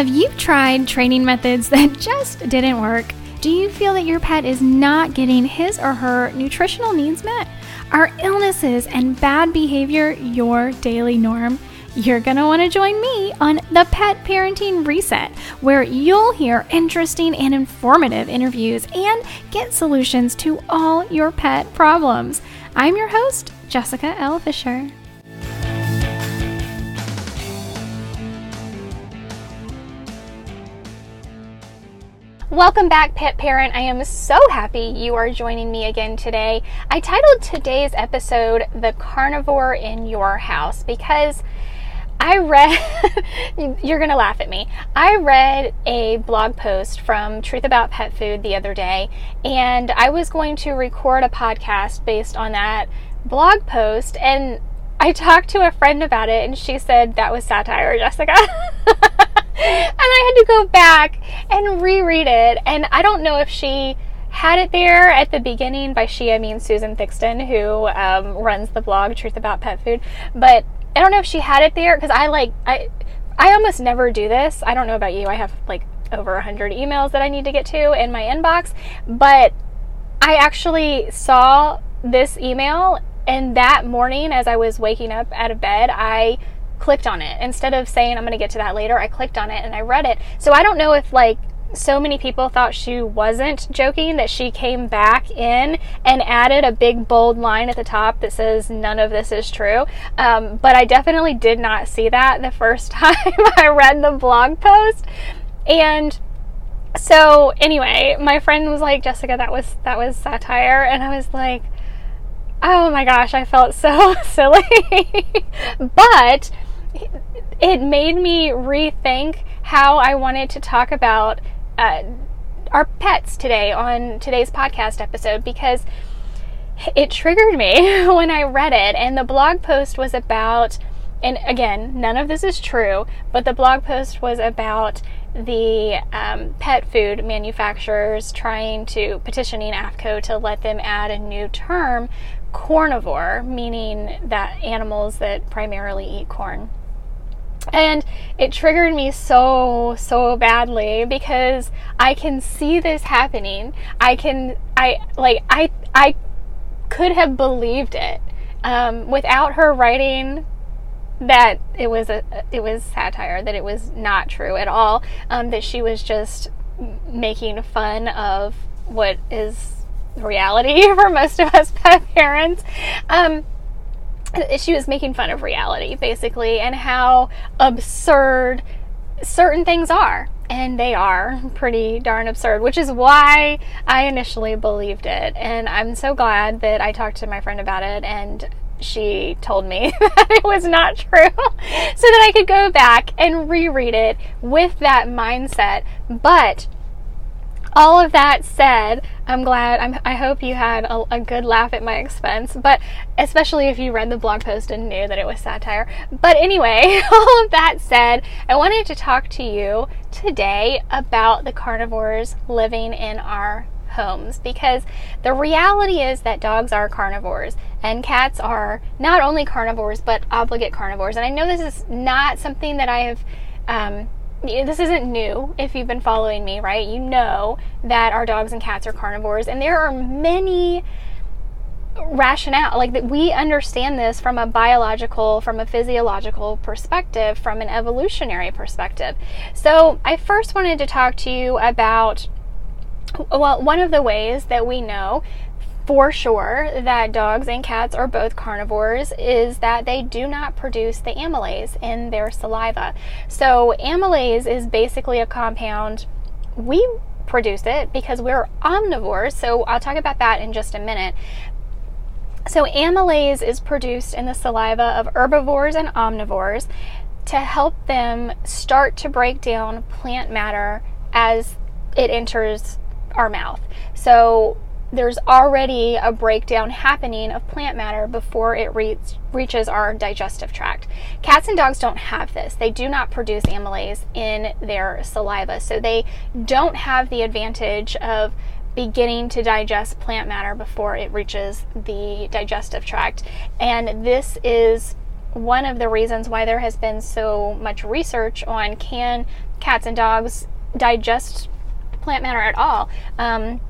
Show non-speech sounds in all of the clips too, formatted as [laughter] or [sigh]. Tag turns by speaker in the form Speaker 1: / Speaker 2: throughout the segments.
Speaker 1: Have you tried training methods that [laughs] just didn't work? Do you feel that your pet is not getting his or her nutritional needs met? Are illnesses and bad behavior your daily norm? You're going to want to join me on the Pet Parenting Reset, where you'll hear interesting and informative interviews and get solutions to all your pet problems. I'm your host, Jessica L. Fisher. Welcome back, pet parent. I am so happy you are joining me again today. I titled today's episode The Carnivore in Your House because I read, [laughs] you're going to laugh at me. I read a blog post from Truth About Pet Food the other day, and I was going to record a podcast based on that blog post. And I talked to a friend about it, and she said that was satire, Jessica. [laughs] and I had to go back and reread it. And I don't know if she had it there at the beginning. By she, I mean Susan Thixton, who um, runs the blog Truth About Pet Food. But I don't know if she had it there because I like I I almost never do this. I don't know about you. I have like over a hundred emails that I need to get to in my inbox, but I actually saw this email and that morning as I was waking up out of bed, I clicked on it. Instead of saying I'm going to get to that later, I clicked on it and I read it. So I don't know if like so many people thought she wasn't joking that she came back in and added a big bold line at the top that says none of this is true. Um, but I definitely did not see that the first [laughs] time I read the blog post. And so anyway, my friend was like, Jessica, that was that was satire, and I was like, oh my gosh, I felt so [laughs] silly. but it made me rethink how I wanted to talk about uh, our pets today on today's podcast episode because it triggered me [laughs] when I read it. And the blog post was about, and again, none of this is true, but the blog post was about the um, pet food manufacturers trying to petitioning AAFCO to let them add a new term, cornivore, meaning that animals that primarily eat corn. And it triggered me so, so badly because I can see this happening. I can, I, like, I, I could have believed it um, without her writing that it was a it was satire that it was not true at all um, that she was just making fun of what is reality [laughs] for most of us [laughs] parents um, she was making fun of reality basically and how absurd certain things are and they are pretty darn absurd, which is why I initially believed it. And I'm so glad that I talked to my friend about it and she told me [laughs] that it was not true so that I could go back and reread it with that mindset. But all of that said, I'm glad. I'm, i hope you had a, a, good laugh at my expense, but especially if you read the blog post and knew that it was satire. But anyway, [laughs] all of that said, I wanted to talk to you today about the carnivores living in our homes because the reality is that dogs are carnivores and cats are not only carnivores but obligate carnivores. And I know this is not something that I have. Um, this isn't new if you've been following me, right? You know that our dogs and cats are carnivores, and there are many rationale like that we understand this from a biological from a physiological perspective from an evolutionary perspective so i first wanted to talk to you about well, one of the ways that we know for sure that dogs and cats are both carnivores is that they do not produce the amylase in their saliva. So, amylase is basically a compound. We produce it because we're omnivores. So, I'll talk about that in just a minute. So, amylase is produced in the saliva of herbivores and omnivores to help them start to break down plant matter as it enters our mouth. So there's already a breakdown happening of plant matter before it re- reaches our digestive tract. Cats and dogs don't have this. They do not produce amylase in their saliva. So they don't have the advantage of beginning to digest plant matter before it reaches the digestive tract. And this is one of the reasons why there has been so much research on can cats and dogs digest plant matter at all. Um,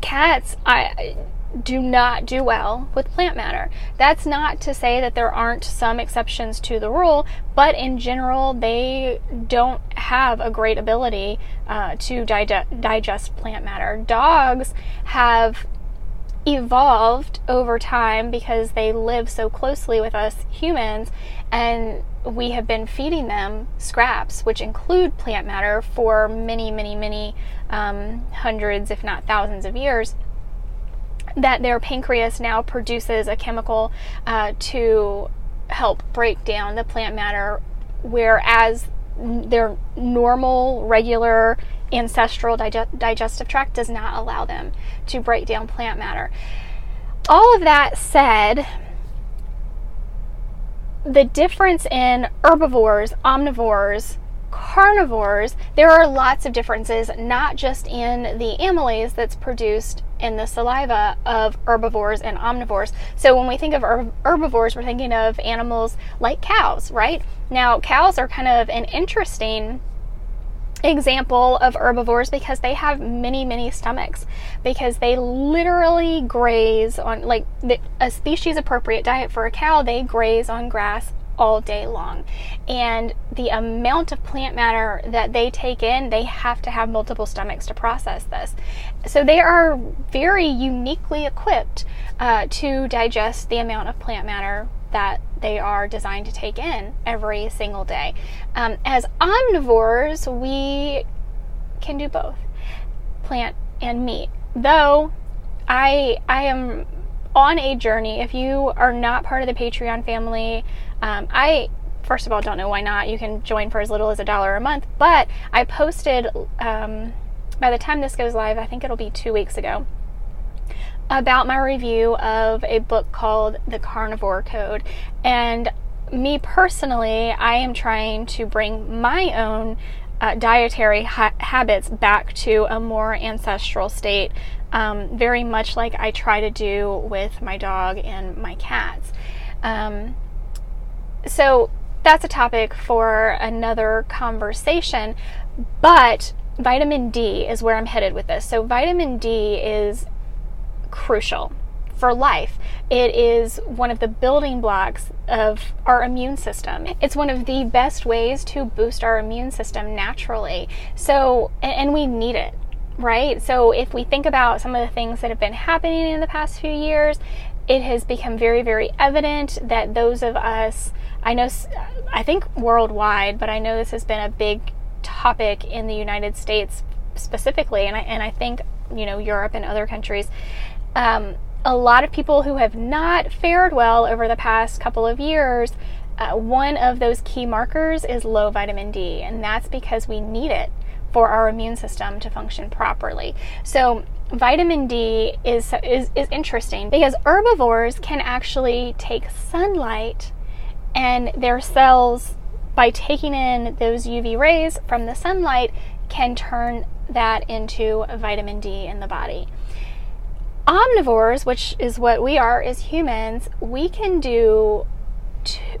Speaker 1: cats, I do not do well with plant matter. That's not to say that there aren't some exceptions to the rule, but in general, they don't have a great ability uh, to di- digest plant matter. Dogs have evolved over time because they live so closely with us humans and we have been feeding them scraps which include plant matter for many many many um, hundreds if not thousands of years that their pancreas now produces a chemical uh, to help break down the plant matter whereas their normal regular ancestral dig- digestive tract does not allow them to break down plant matter. All of that said, the difference in herbivores, omnivores, carnivores, there are lots of differences, not just in the amylase that's produced in the saliva of herbivores and omnivores. So when we think of herbivores, we're thinking of animals like cows, right? Now, cows are kind of an interesting example of herbivores because they have many many stomachs because they literally graze on like the, a species appropriate diet for a cow they graze on grass all day long and the amount of plant matter that they take in they have to have multiple stomachs to process this so they are very uniquely equipped uh, to digest the amount of plant matter that they are designed to take in every single day. Um, as omnivores, we can do both plant and meat. Though I I am on a journey. If you are not part of the Patreon family, um, I first of all don't know why not. You can join for as little as a dollar a month. But I posted um, by the time this goes live, I think it'll be two weeks ago about my review of a book called The Carnivore Code. And me personally, I am trying to bring my own uh, dietary ha- habits back to a more ancestral state, um, very much like I try to do with my dog and my cats. Um, so that's a topic for another conversation, but vitamin D is where I'm headed with this. So, vitamin D is crucial for life. It is one of the building blocks of our immune system. It's one of the best ways to boost our immune system naturally. So, and we need it, right? So, if we think about some of the things that have been happening in the past few years, it has become very, very evident that those of us, I know, I think worldwide, but I know this has been a big topic in the United States specifically, and I, and I think, you know, Europe and other countries um, a lot of people who have not fared well over the past couple of years, uh, one of those key markers is low vitamin D, and that's because we need it for our immune system to function properly. So, vitamin D is, is, is interesting because herbivores can actually take sunlight and their cells, by taking in those UV rays from the sunlight, can turn that into vitamin D in the body omnivores, which is what we are as humans, we can do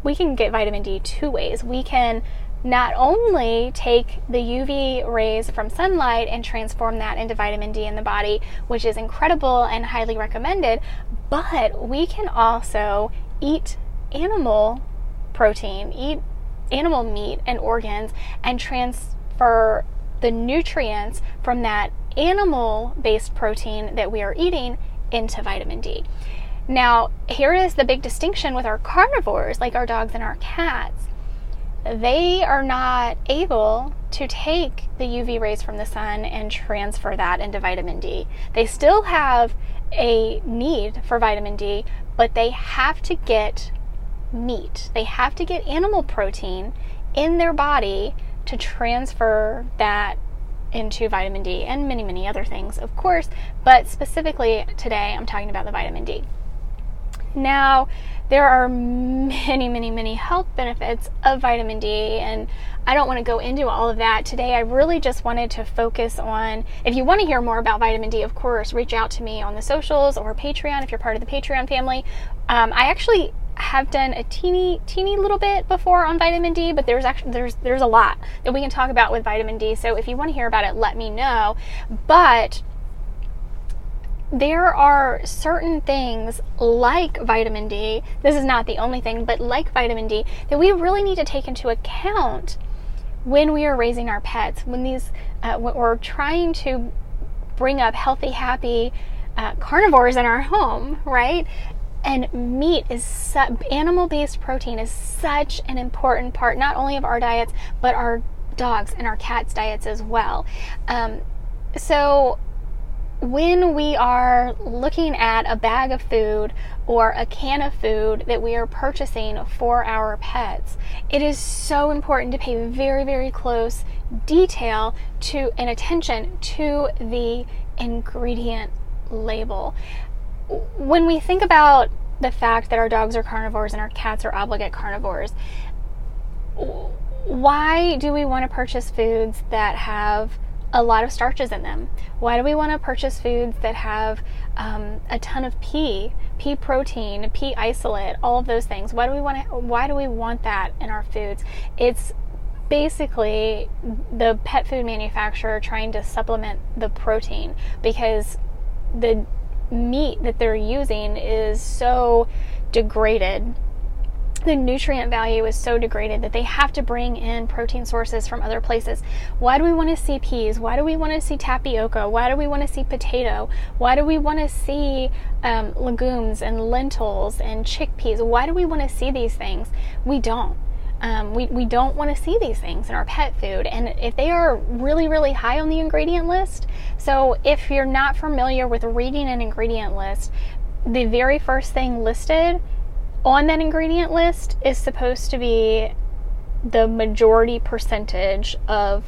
Speaker 1: we can get vitamin D two ways. We can not only take the UV rays from sunlight and transform that into vitamin D in the body, which is incredible and highly recommended, but we can also eat animal protein, eat animal meat and organs, and transfer the nutrients from that animal based protein that we are eating into vitamin D. Now, here is the big distinction with our carnivores, like our dogs and our cats. They are not able to take the UV rays from the sun and transfer that into vitamin D. They still have a need for vitamin D, but they have to get meat. They have to get animal protein in their body to transfer that into vitamin D and many, many other things, of course, but specifically today I'm talking about the vitamin D. Now, there are many, many, many health benefits of vitamin D, and I don't want to go into all of that today. I really just wanted to focus on if you want to hear more about vitamin D, of course, reach out to me on the socials or Patreon if you're part of the Patreon family. Um, I actually have done a teeny teeny little bit before on vitamin D, but there's actually there's there's a lot that we can talk about with vitamin D. So if you want to hear about it, let me know. But there are certain things like vitamin D, this is not the only thing, but like vitamin D, that we really need to take into account when we are raising our pets, when these, uh, when we're trying to bring up healthy, happy uh, carnivores in our home, right? And meat is su- animal based protein is such an important part, not only of our diets, but our dogs and our cats' diets as well. Um, so, when we are looking at a bag of food or a can of food that we are purchasing for our pets, it is so important to pay very, very close detail to and attention to the ingredient label. When we think about the fact that our dogs are carnivores and our cats are obligate carnivores, why do we want to purchase foods that have a lot of starches in them. Why do we want to purchase foods that have um, a ton of pea, pea protein, pea isolate, all of those things? Why do we want to, Why do we want that in our foods? It's basically the pet food manufacturer trying to supplement the protein because the meat that they're using is so degraded the nutrient value is so degraded that they have to bring in protein sources from other places. Why do we want to see peas? Why do we want to see tapioca? Why do we want to see potato? Why do we want to see um, legumes and lentils and chickpeas? Why do we want to see these things? We don't. Um, we, we don't want to see these things in our pet food. And if they are really, really high on the ingredient list, so if you're not familiar with reading an ingredient list, the very first thing listed on that ingredient list is supposed to be the majority percentage of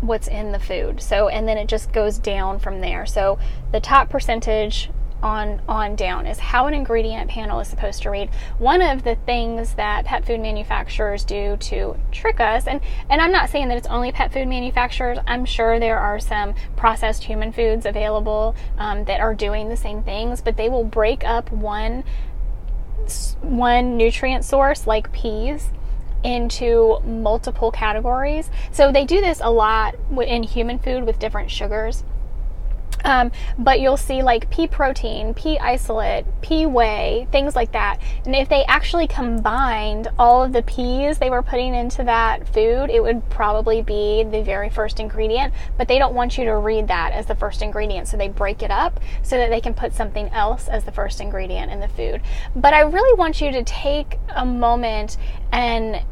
Speaker 1: what's in the food. So and then it just goes down from there. So the top percentage on on down is how an ingredient panel is supposed to read. One of the things that pet food manufacturers do to trick us, and and I'm not saying that it's only pet food manufacturers. I'm sure there are some processed human foods available um, that are doing the same things, but they will break up one one nutrient source like peas into multiple categories. So they do this a lot in human food with different sugars. Um, but you'll see like pea protein, pea isolate, pea whey, things like that. And if they actually combined all of the peas they were putting into that food, it would probably be the very first ingredient. But they don't want you to read that as the first ingredient. So they break it up so that they can put something else as the first ingredient in the food. But I really want you to take a moment and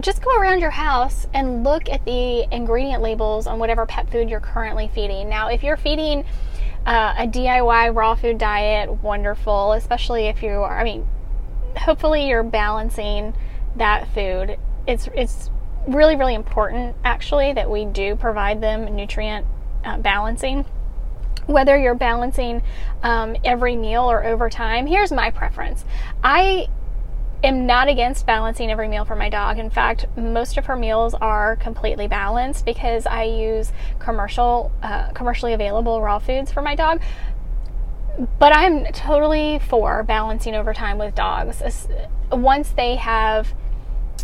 Speaker 1: just go around your house and look at the ingredient labels on whatever pet food you're currently feeding. Now, if you're feeding uh, a DIY raw food diet, wonderful, especially if you are, I mean, hopefully you're balancing that food. It's, it's really, really important actually that we do provide them nutrient uh, balancing whether you're balancing um, every meal or over time here's my preference i am not against balancing every meal for my dog. In fact, most of her meals are completely balanced because I use commercial, uh, commercially available raw foods for my dog. But I'm totally for balancing over time with dogs. Once they have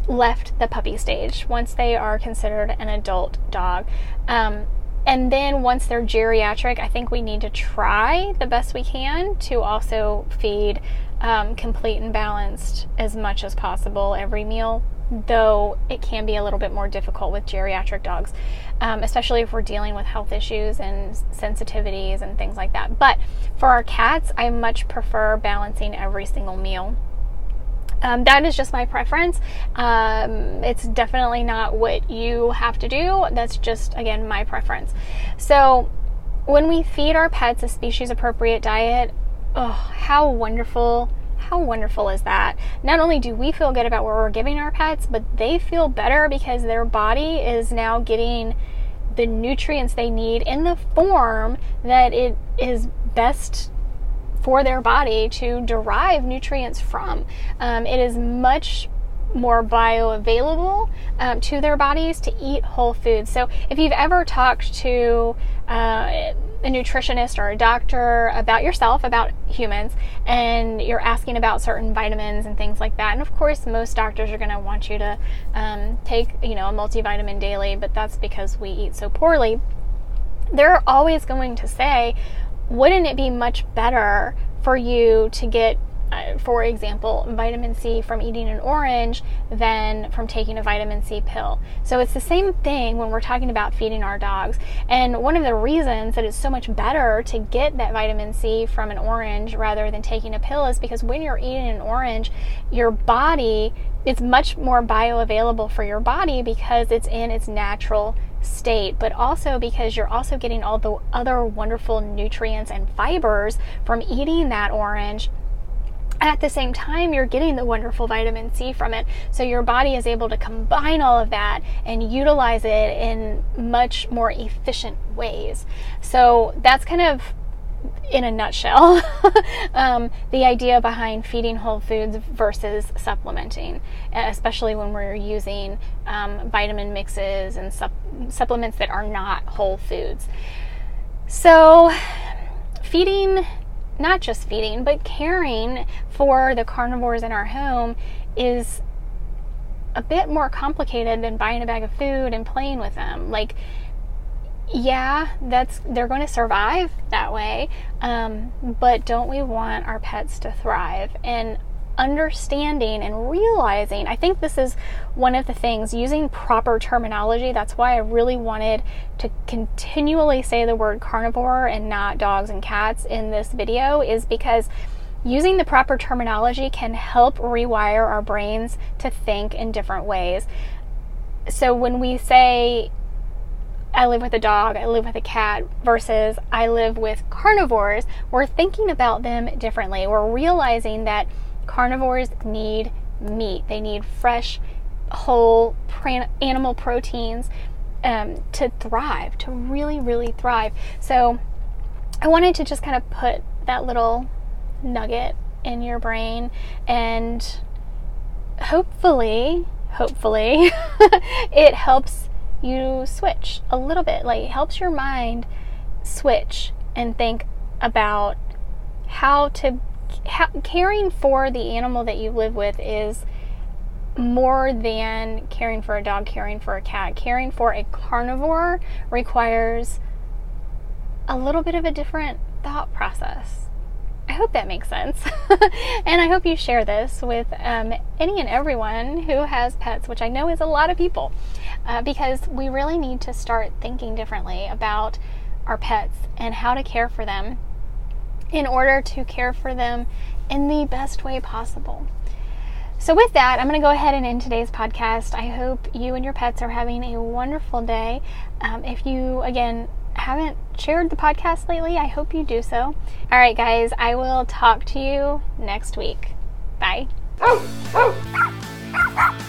Speaker 1: left the puppy stage, once they are considered an adult dog. Um, and then once they're geriatric, I think we need to try the best we can to also feed um, complete and balanced as much as possible every meal, though it can be a little bit more difficult with geriatric dogs, um, especially if we're dealing with health issues and sensitivities and things like that. But for our cats, I much prefer balancing every single meal. Um, that is just my preference. Um, it's definitely not what you have to do. That's just, again, my preference. So, when we feed our pets a species appropriate diet, oh, how wonderful how wonderful is that? Not only do we feel good about what we're giving our pets, but they feel better because their body is now getting the nutrients they need in the form that it is best for their body to derive nutrients from. Um, it is much more bioavailable um, to their bodies to eat whole foods. So if you've ever talked to uh, a nutritionist or a doctor about yourself, about humans, and you're asking about certain vitamins and things like that. And of course, most doctors are going to want you to um, take, you know, a multivitamin daily, but that's because we eat so poorly. They're always going to say, wouldn't it be much better for you to get uh, for example, vitamin C from eating an orange than from taking a vitamin C pill. So it's the same thing when we're talking about feeding our dogs. And one of the reasons that it's so much better to get that vitamin C from an orange rather than taking a pill is because when you're eating an orange, your body it's much more bioavailable for your body because it's in its natural state, but also because you're also getting all the other wonderful nutrients and fibers from eating that orange at the same time, you're getting the wonderful vitamin C from it. So your body is able to combine all of that and utilize it in much more efficient ways. So that's kind of in a nutshell, [laughs] um, the idea behind feeding whole foods versus supplementing, especially when we're using um, vitamin mixes and sup- supplements that are not whole foods. So, feeding not just feeding, but caring for the carnivores in our home is a bit more complicated than buying a bag of food and playing with them. Like, yeah, that's they're going to survive that way, um, but don't we want our pets to thrive? And understanding and realizing. I think this is one of the things using proper terminology. That's why I really wanted to continually say the word carnivore and not dogs and cats in this video, is because using the proper terminology can help rewire our brains to think in different ways. So when we say, I live with a dog, I live with a cat, versus I live with carnivores, we're thinking about them differently. We're realizing that Carnivores need meat, they need fresh, whole animal proteins um, to thrive, to really, really thrive. So I wanted to just kind of put that little nugget in your brain and hopefully, hopefully, [laughs] it helps you switch a little bit. Like, it helps your mind switch and think about how to ha- caring for the animal that you live with is more than caring for a dog, caring for a cat. Caring for a carnivore requires a little bit of a different thought process. I hope that makes sense. [laughs] and I hope you share this with um, any and everyone who has pets, which I know is a lot of people, uh, because we really need to start thinking differently about our pets and how to care for them in order to care for them in the best way possible. So, with that, I'm going to go ahead and end today's podcast. I hope you and your pets are having a wonderful day. Um, if you, again, haven't shared the podcast lately, I hope you do so. All right, guys, I will talk to you next week. Bye. Oh, oh.